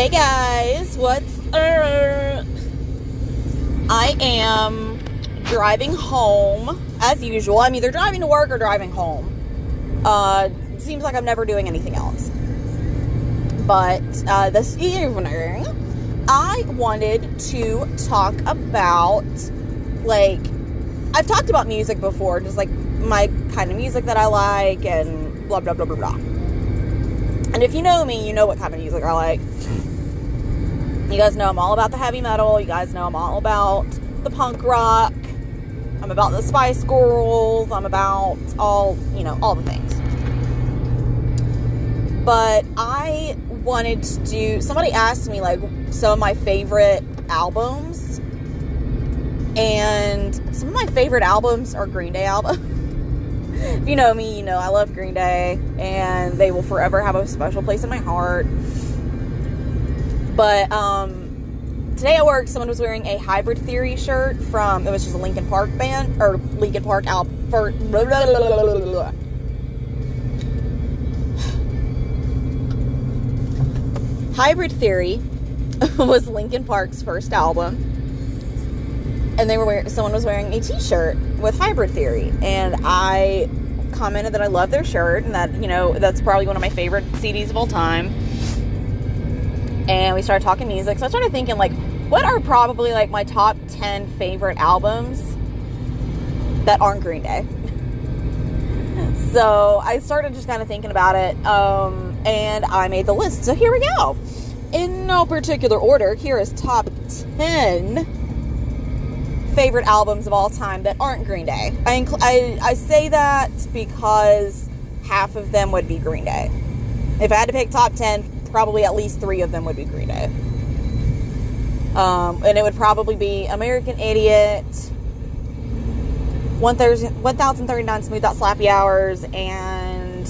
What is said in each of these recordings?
Hey guys, what's up? I am driving home as usual. I'm either driving to work or driving home. Uh, seems like I'm never doing anything else. But uh, this evening, I wanted to talk about like I've talked about music before, just like my kind of music that I like and blah blah blah blah blah. And if you know me, you know what kind of music I like. You guys know I'm all about the heavy metal. You guys know I'm all about the punk rock. I'm about the Spice Girls. I'm about all, you know, all the things. But I wanted to do, somebody asked me, like, some of my favorite albums. And some of my favorite albums are Green Day albums. if you know me, you know I love Green Day. And they will forever have a special place in my heart. But, um, today at work, someone was wearing a Hybrid Theory shirt from it was just a Linkin Park band or Linkin Park album blah, blah, blah, Hybrid Theory was Linkin Park's first album, and they were wearing someone was wearing a T-shirt with Hybrid Theory, and I commented that I love their shirt and that you know that's probably one of my favorite CDs of all time. And we started talking music, so I started thinking like, what are probably like my top ten favorite albums that aren't Green Day? so I started just kind of thinking about it. Um, and I made the list. So here we go. In no particular order, here is top 10 favorite albums of all time that aren't Green Day. I, inc- I, I say that because half of them would be Green Day. If I had to pick top 10, probably at least three of them would be Green Day. Um, and it would probably be American Idiot, 1039 Smooth Out Slappy Hours, and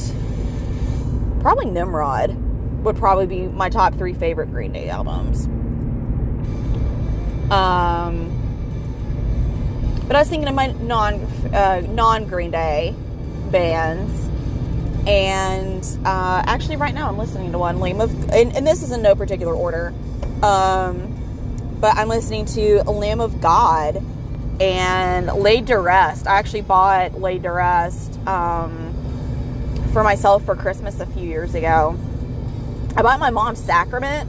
probably Nimrod would probably be my top three favorite Green Day albums. Um, but I was thinking of my non uh, non Green Day bands, and uh, actually, right now I'm listening to one. Lamb of, and, and this is in no particular order. Um, but I'm listening to Lamb of God and Laid to Rest. I actually bought Laid to Rest. Um, for myself for Christmas a few years ago. I bought my mom's sacrament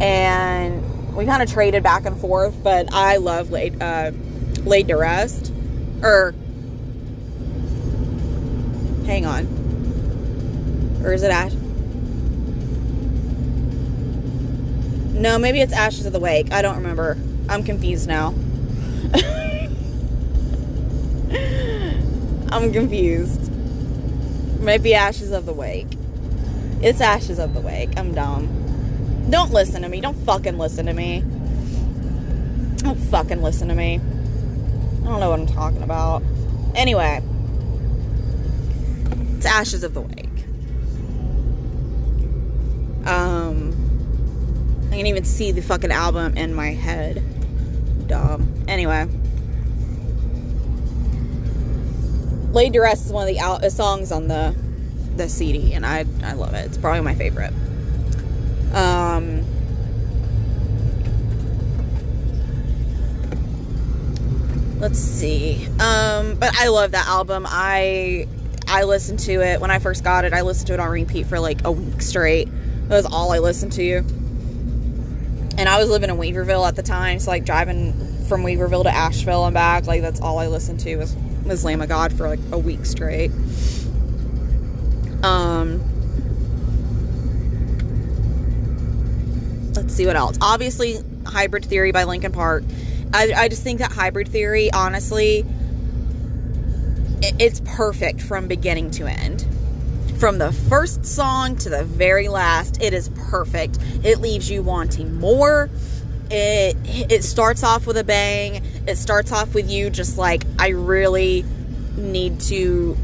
and we kind of traded back and forth, but I love laid uh, laid to rest. Or hang on, or is it ash? No, maybe it's Ashes of the Wake. I don't remember. I'm confused now. I'm confused. Maybe Ashes of the Wake. It's Ashes of the Wake. I'm dumb. Don't listen to me. Don't fucking listen to me. Don't fucking listen to me. I don't know what I'm talking about. Anyway, it's Ashes of the Wake. Um, I can even see the fucking album in my head. Dumb. Anyway. Laid to Rest is one of the al- uh, songs on the the CD, and I I love it. It's probably my favorite. Um, let's see. Um, but I love that album. I I listened to it when I first got it. I listened to it on repeat for like a week straight. That was all I listened to. And I was living in Weaverville at the time, so like driving from Weaverville to Asheville and back, like that's all I listened to was was Lamb of God for like a week straight. Um, let's see what else. Obviously, Hybrid Theory by Linkin Park. I, I just think that Hybrid Theory, honestly, it, it's perfect from beginning to end. From the first song to the very last, it is perfect. It leaves you wanting more. It it starts off with a bang. It starts off with you just like I really need to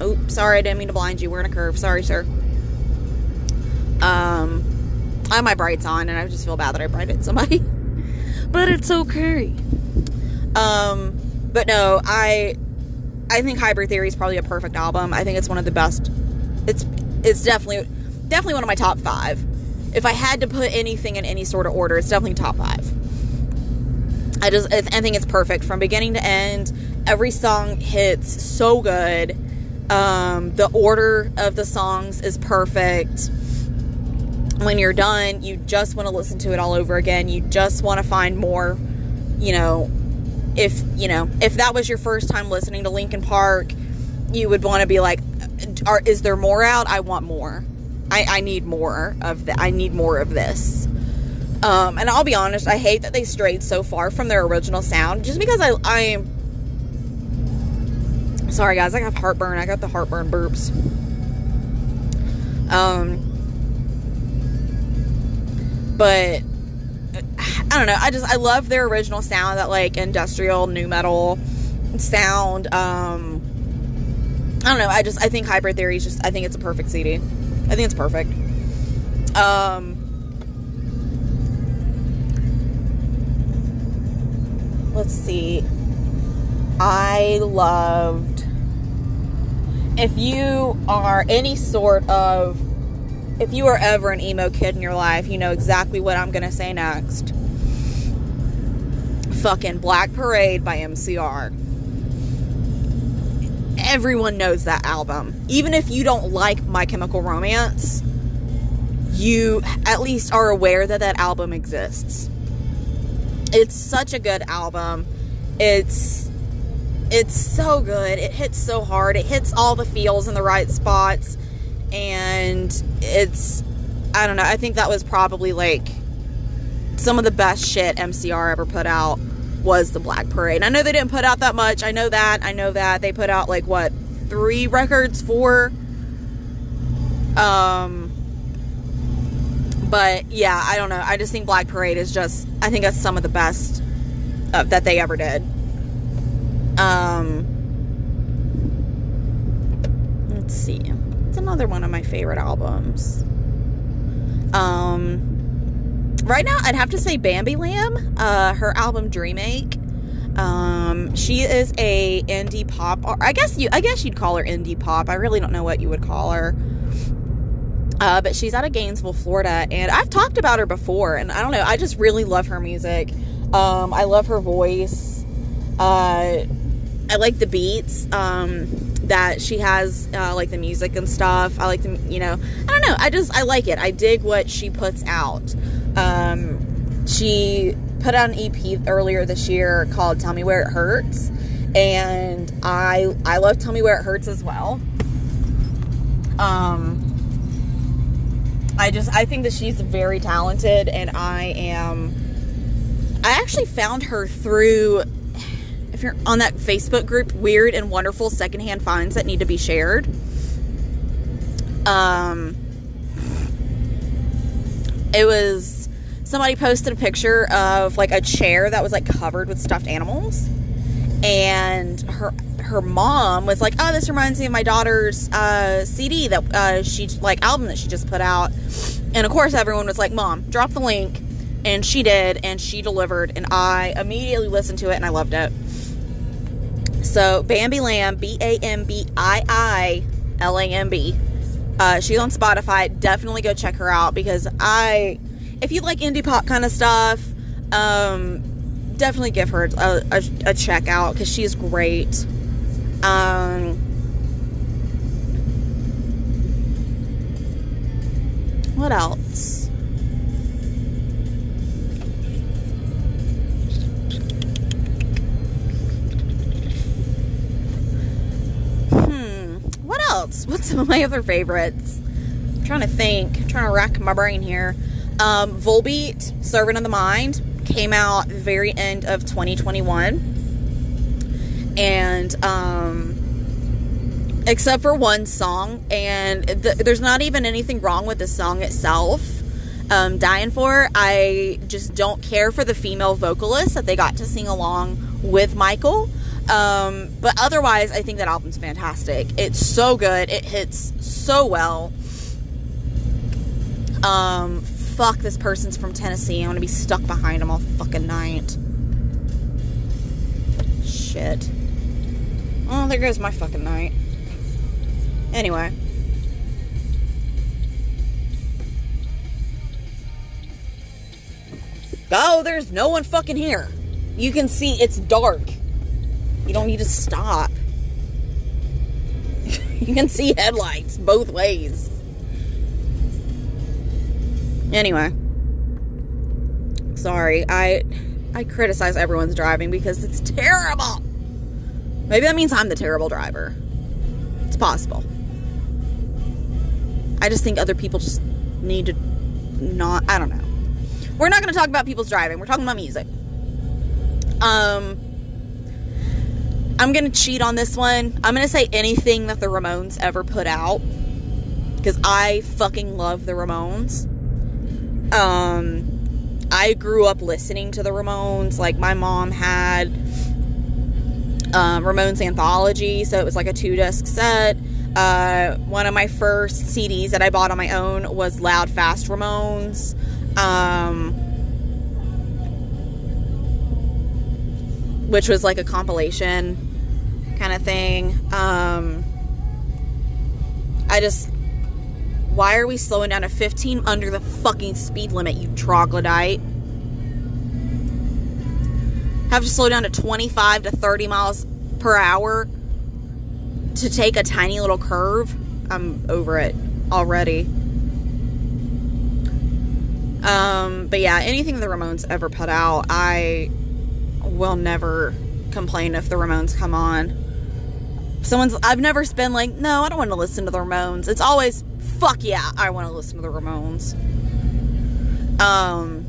Oh, sorry, I didn't mean to blind you. We're in a curve. Sorry, sir. Um, I have my brights on, and I just feel bad that I brighted somebody. but it's okay. Um, but no, I, I think Hybrid Theory is probably a perfect album. I think it's one of the best. It's, it's definitely, definitely one of my top five. if I had to put anything in any sort of order, it's definitely top five. I just I think it's perfect from beginning to end. Every song hits so good. Um, the order of the songs is perfect. When you're done, you just want to listen to it all over again. You just want to find more. You know, if you know if that was your first time listening to Linkin Park, you would want to be like, "Are is there more out? I want more. I, I need more of that. I need more of this." Um, and I'll be honest, I hate that they strayed so far from their original sound just because I, I sorry guys, I have heartburn. I got the heartburn burps. Um, but I don't know. I just I love their original sound, that like industrial nu metal sound. Um, I don't know. I just I think Hybrid Theory is just I think it's a perfect CD. I think it's perfect. Um, let's see. I loved. If you are any sort of. If you are ever an emo kid in your life, you know exactly what I'm going to say next. Fucking Black Parade by MCR. Everyone knows that album. Even if you don't like My Chemical Romance, you at least are aware that that album exists it's such a good album. It's it's so good. It hits so hard. It hits all the feels in the right spots. And it's I don't know. I think that was probably like some of the best shit MCR ever put out was the Black Parade. I know they didn't put out that much. I know that. I know that they put out like what three records for um but yeah, I don't know. I just think Black Parade is just, I think that's some of the best uh, that they ever did. Um, let's see. It's another one of my favorite albums. Um, right now, I'd have to say Bambi Lamb. Uh, her album Dreamake. Um, she is a indie pop. Or I guess you. I guess you'd call her indie pop. I really don't know what you would call her. Uh, but she's out of Gainesville, Florida, and I've talked about her before, and I don't know, I just really love her music. Um, I love her voice. Uh, I like the beats um, that she has, uh, like the music and stuff. I like the, you know, I don't know. I just I like it. I dig what she puts out. Um, she put out an EP earlier this year called "Tell Me Where It Hurts," and I I love "Tell Me Where It Hurts" as well. Um, I just I think that she's very talented and I am I actually found her through if you're on that Facebook group weird and wonderful secondhand finds that need to be shared. Um it was somebody posted a picture of like a chair that was like covered with stuffed animals and her her mom was like, "Oh, this reminds me of my daughter's uh, CD that uh, she like album that she just put out." And of course, everyone was like, "Mom, drop the link," and she did, and she delivered, and I immediately listened to it and I loved it. So bambi lamb B A M B I I L A M B. Uh, she's on Spotify. Definitely go check her out because I, if you like indie pop kind of stuff, um, definitely give her a, a, a check out because she's great. Um, what else? Hmm. What else? What's some of my other favorites? I'm trying to think. I'm trying to rack my brain here. Um, Volbeat, Servant of the Mind, came out very end of 2021 and um, except for one song, and th- there's not even anything wrong with the song itself. Um, Dagen Før, I just don't care for the female vocalist that they got to sing along with Michael. Um, but otherwise, I think that album's fantastic. It's so good. It hits so well. Um, fuck, this person's from Tennessee. I'm gonna be stuck behind him all fucking night. Shit. Oh, there goes my fucking night. Anyway. oh, there's no one fucking here. You can see it's dark. You don't need to stop. you can see headlights both ways. Anyway. Sorry. I I criticize everyone's driving because it's terrible. Maybe that means I'm the terrible driver. It's possible. I just think other people just need to not I don't know. We're not going to talk about people's driving. We're talking about music. Um I'm going to cheat on this one. I'm going to say anything that the Ramones ever put out because I fucking love the Ramones. Um I grew up listening to the Ramones. Like my mom had um, Ramones anthology, so it was like a two disc set. Uh, one of my first CDs that I bought on my own was Loud Fast Ramones. Um, which was like a compilation kind of thing. Um, I just, why are we slowing down to 15 under the fucking speed limit, you troglodyte? Have to slow down to 25 to 30 miles per hour to take a tiny little curve. I'm over it already. Um, but yeah, anything the Ramones ever put out, I will never complain if the Ramones come on. Someone's I've never been like, no, I don't want to listen to the Ramones. It's always fuck yeah, I want to listen to the Ramones. Um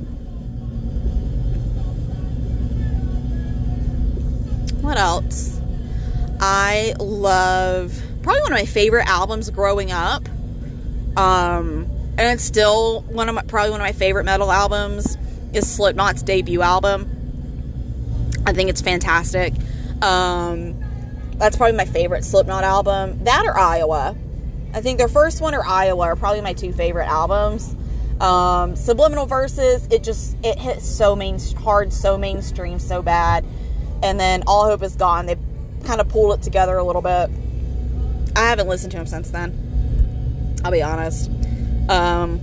What else? I love probably one of my favorite albums growing up. Um and it's still one of my probably one of my favorite metal albums is Slipknot's debut album. I think it's fantastic. Um, that's probably my favorite Slipknot album. That or Iowa. I think their first one or Iowa are probably my two favorite albums. Um, Subliminal Verses, it just it hits so main hard, so mainstream, so bad. And then All Hope Is Gone. They kind of pulled it together a little bit. I haven't listened to them since then. I'll be honest. Um,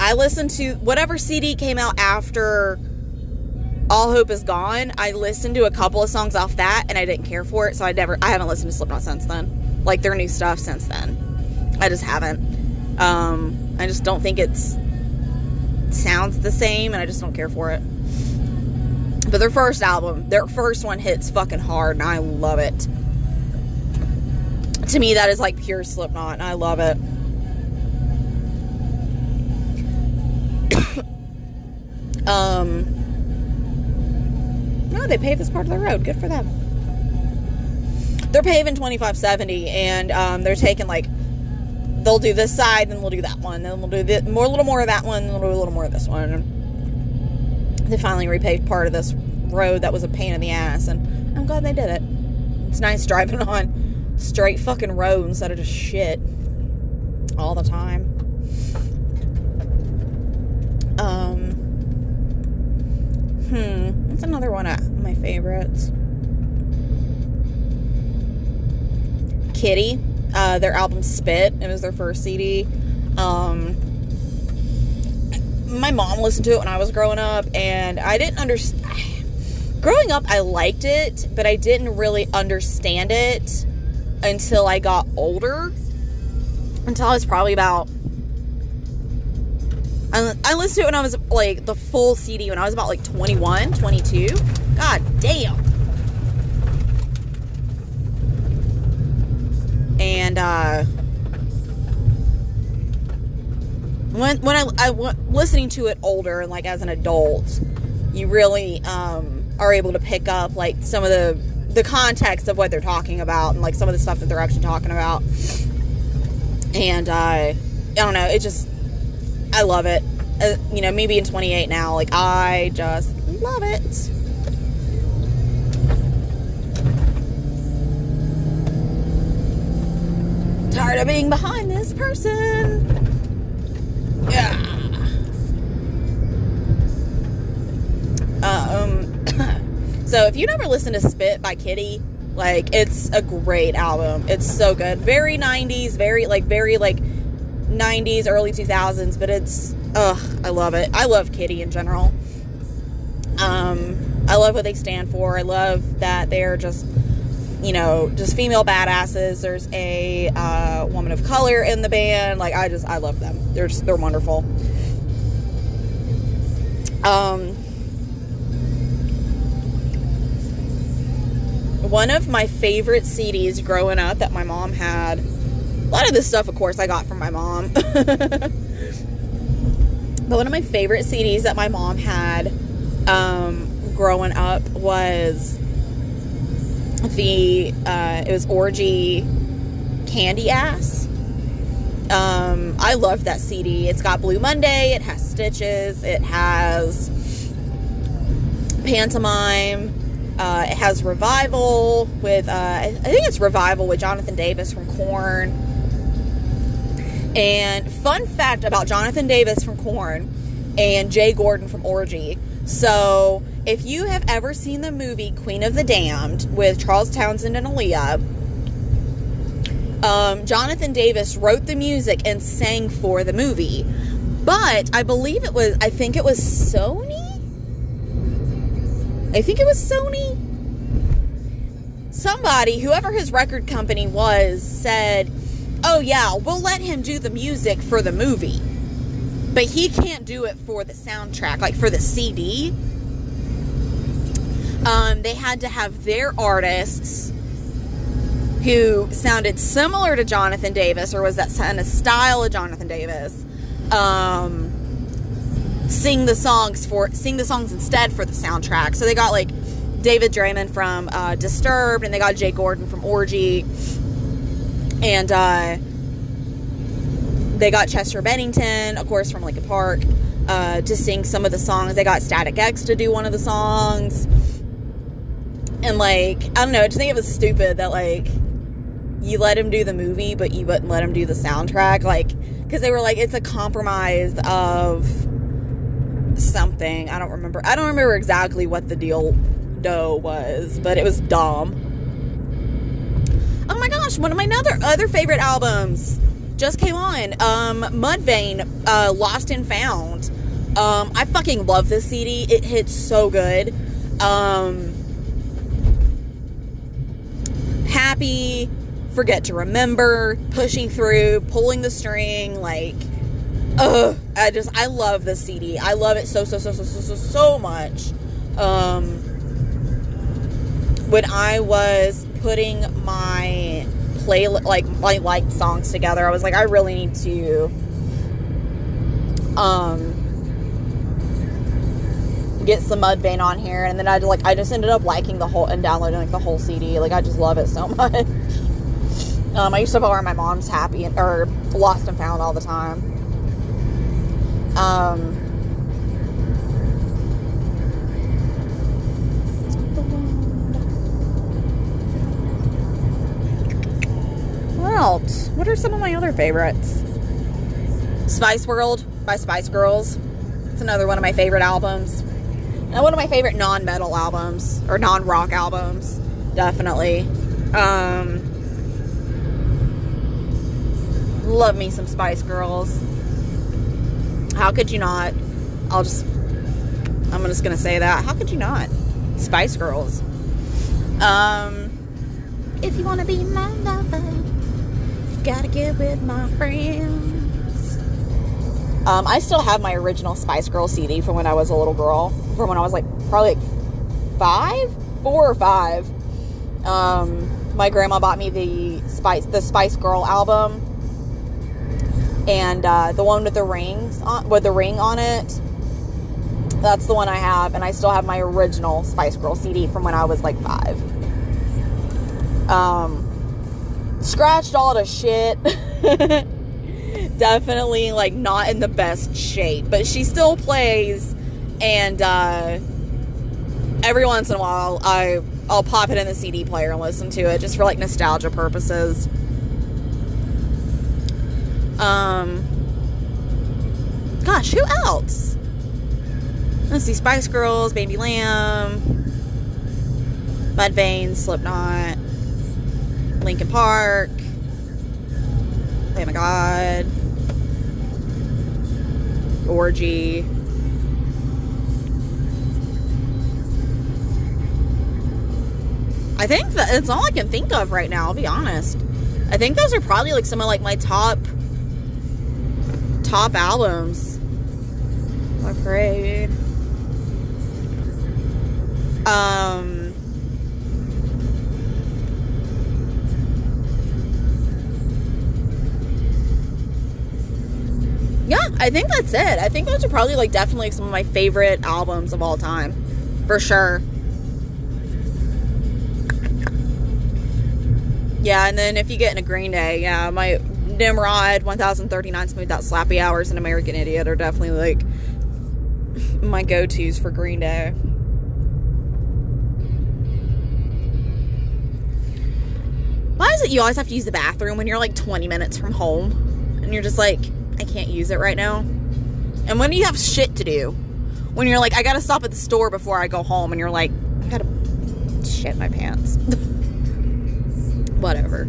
I listened to whatever CD came out after All Hope Is Gone. I listened to a couple of songs off that, and I didn't care for it, so I never, I haven't listened to Slipknot since then. Like their new stuff since then. I just haven't. Um, I just don't think it's sounds the same, and I just don't care for it. But their first album, their first one hits fucking hard, and I love it. To me, that is like pure Slipknot, and I love it. um, no, they paved this part of the road. Good for them. They're paving 2570, and um, they're taking like they'll do this side, then we'll do that one, then we'll do this, more, a little more of that one, we'll do a little more of this one. They finally repaved part of this road that was a pain in the ass, and I'm glad they did it. It's nice driving on straight fucking road instead of just shit all the time. Um, hmm, that's another one of my favorites? Kittie, uh, their album Spit. It was their first CD. Um, my mom listened to it when I was growing up, and I didn't understand. Growing up, I liked it, but I didn't really understand it until I got older. Until I was probably about. I, I listened to it when I was like the full CD when I was about like 21, 22. God damn. And, uh, when when I, I listening to it older and like as an adult, you really um, are able to pick up like some of the the context of what they're talking about and like some of the stuff that they're actually talking about. And uh, I don't know, it just I love it. Uh, you know, maybe in 28 now, like I just love it. Tired of being behind this person. Yeah. Um, so if you never listened to Spit by Kittie, like it's a great album. It's so good. Very 90s, very like very like 90s, early 2000s, but it's ugh, I love it. I love Kittie in general. Um, I love what they stand for. I love that they're just, you know, just female badasses. There's a uh, woman of color in the band. Like I just, I love them. They're just, they're wonderful. Um, one of my favorite CDs growing up that my mom had. A lot of this stuff, of course, I got from my mom. but one of my favorite CDs that my mom had um, growing up was the uh, it was Orgy Candy Ass. Um, I love that CD. It's got Blue Monday. It has Stitches. It has Pantomime. Uh, it has Revival with, uh, I think it's Revival with Jonathan Davis from Korn. And fun fact about Jonathan Davis from Korn and Jay Gordon from Orgy. So, if you have ever seen the movie Queen of the Damned with Charles Townsend and Aaliyah, um, Jonathan Davis wrote the music and sang for the movie. But I believe it was, I think it was Sony? I think it was Sony. Somebody, whoever his record company was, said, Oh, yeah, we'll let him do the music for the movie. But he can't do it for the soundtrack, like for the CD. Um, they had to have their artists who sounded similar to Jonathan Davis or was that kind of style of Jonathan Davis um, sing the songs for sing the songs instead for the soundtrack. So they got like David Draiman from uh, Disturbed, and they got Jay Gordon from Orgy, and uh, they got Chester Bennington, of course, from Linkin Park, uh, to sing some of the songs. They got Static X to do one of the songs, and like I don't know, I just think it was stupid that like you let him do the movie, but you wouldn't let him do the soundtrack, like because they were like it's a compromise of something. I don't remember. I don't remember exactly what the deal dough was, but it was dumb. Oh my gosh, one of my other other favorite albums just came on. Um, Mudvayne, uh, Lost and Found. Um, I fucking love this CD. It hits so good. Um, happy, forget to remember, pushing through, pulling the string, like Ugh, I just I love this CD. I love it so so so so so so so much. Um, when I was putting my play like my like songs together, I was like, I really need to um get some Mudvayne on here, and then I like I just ended up liking the whole and downloading like the whole CD. Like I just love it so much. Um, I used to borrow my mom's Happy or Lost and Found all the time. Um, what? What are some of my other favorites? Spice World by Spice Girls. It's another one of my favorite albums. And one of my favorite non-metal albums or non-rock albums, definitely. Um, love me some Spice Girls. How could you not? I'll just, I'm just gonna say that. How could you not? Spice Girls. Um, if you wanna be my lover, gotta get with my friends. Um, I still have my original Spice Girl CD from when I was a little girl, from when I was like probably like five, four or five. Um, my grandma bought me the Spice, the Spice Girl album and uh, the one with the rings on, with the ring on it that's the one I have and I still have my original Spice Girl CD from when I was like five um scratched all the shit. Definitely like not in the best shape but she still plays and uh every once in a while I I'll pop it in the CD player and listen to it just for like nostalgia purposes. Um, gosh, who else? Let's see, Spice Girls, Bambi Lamb, Mudvayne, Slipknot, Linkin Park. Oh my god. Orgy. I think that it's all I can think of right now, I'll be honest. I think those are probably like some of like my top top albums. I prayed. Um Yeah, I think that's it. I think those are probably like definitely some of my favorite albums of all time. For sure. Yeah, and then if you get in a Green Day, yeah, my Nimrod, 1039 Smooth Out Slappy Hours, and American Idiot are definitely like my go tos for Green Day. Why is it you always have to use the bathroom when you're like 20 minutes from home and you're just like, I can't use it right now? And when do you have shit to do, when you're like, I gotta stop at the store before I go home, and you're like, I gotta shit my pants. Whatever.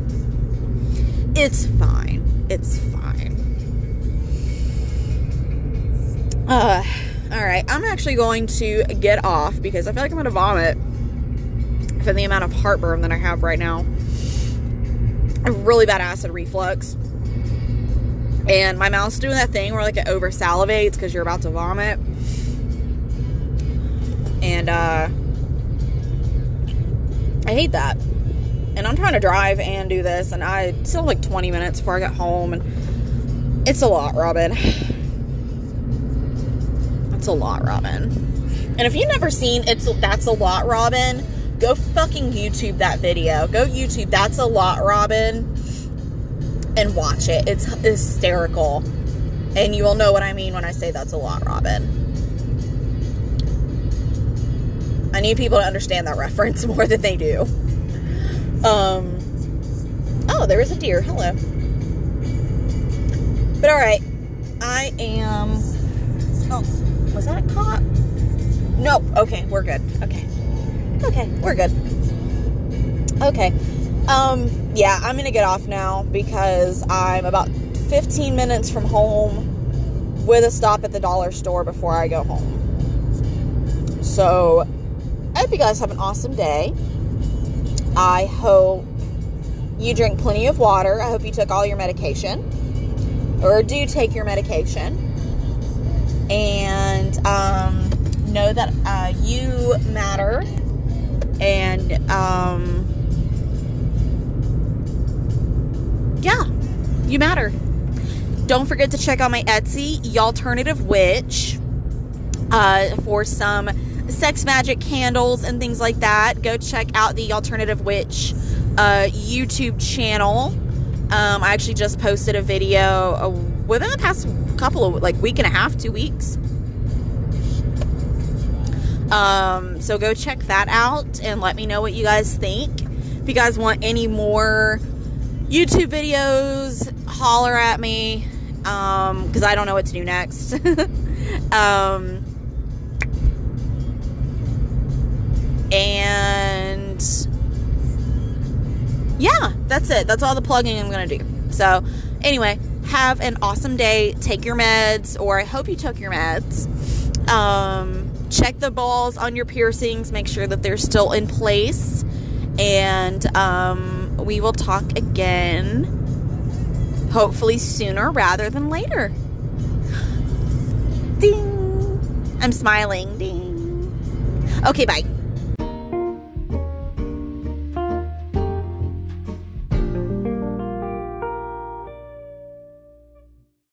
It's fine. It's fine. Uh, all right. I'm actually going to get off because I feel like I'm gonna vomit for the amount of heartburn that I have right now. I have really bad acid reflux. And my mouth's doing that thing where like it over salivates because you're about to vomit. And uh I hate that. And I'm trying to drive and do this, and I still like 20 minutes before I get home, and it's a lot, Robin. It's a lot, Robin. And if you've never seen it's that's a lot, Robin, go fucking YouTube that video. Go YouTube that's a lot, Robin, and watch it. It's hysterical, and you will know what I mean when I say that's a lot, Robin. I need people to understand that reference more than they do. Um, oh, there is a deer. Hello. But all right, I am. Oh, was that a cop? Nope. Okay, we're good. Okay. Okay, we're good. Okay. Um, yeah, I'm gonna get off now because I'm about 15 minutes from home with a stop at the dollar store before I go home. So, I hope you guys have an awesome day. I hope you drink plenty of water. I hope you took all your medication or do take your medication. And um, know that uh, you matter. And um, yeah, you matter. Don't forget to check out my Etsy, The Alternative Witch, uh, for some sex magic candles and things like that, go check out the Alternative Witch uh, YouTube channel. Um, I actually just posted a video uh, within the past couple of like week and a half, two weeks. Um, so go check that out and let me know what you guys think. If you guys want any more YouTube videos, holler at me Um, because um, I don't know what to do next. um, and yeah, that's it. That's all the plugging I'm going to do. So, anyway, have an awesome day. Take your meds, or I hope you took your meds. Um, check the balls on your piercings, make sure that they're still in place. And um, we will talk again, hopefully sooner rather than later. Ding! I'm smiling. Ding. Okay, bye.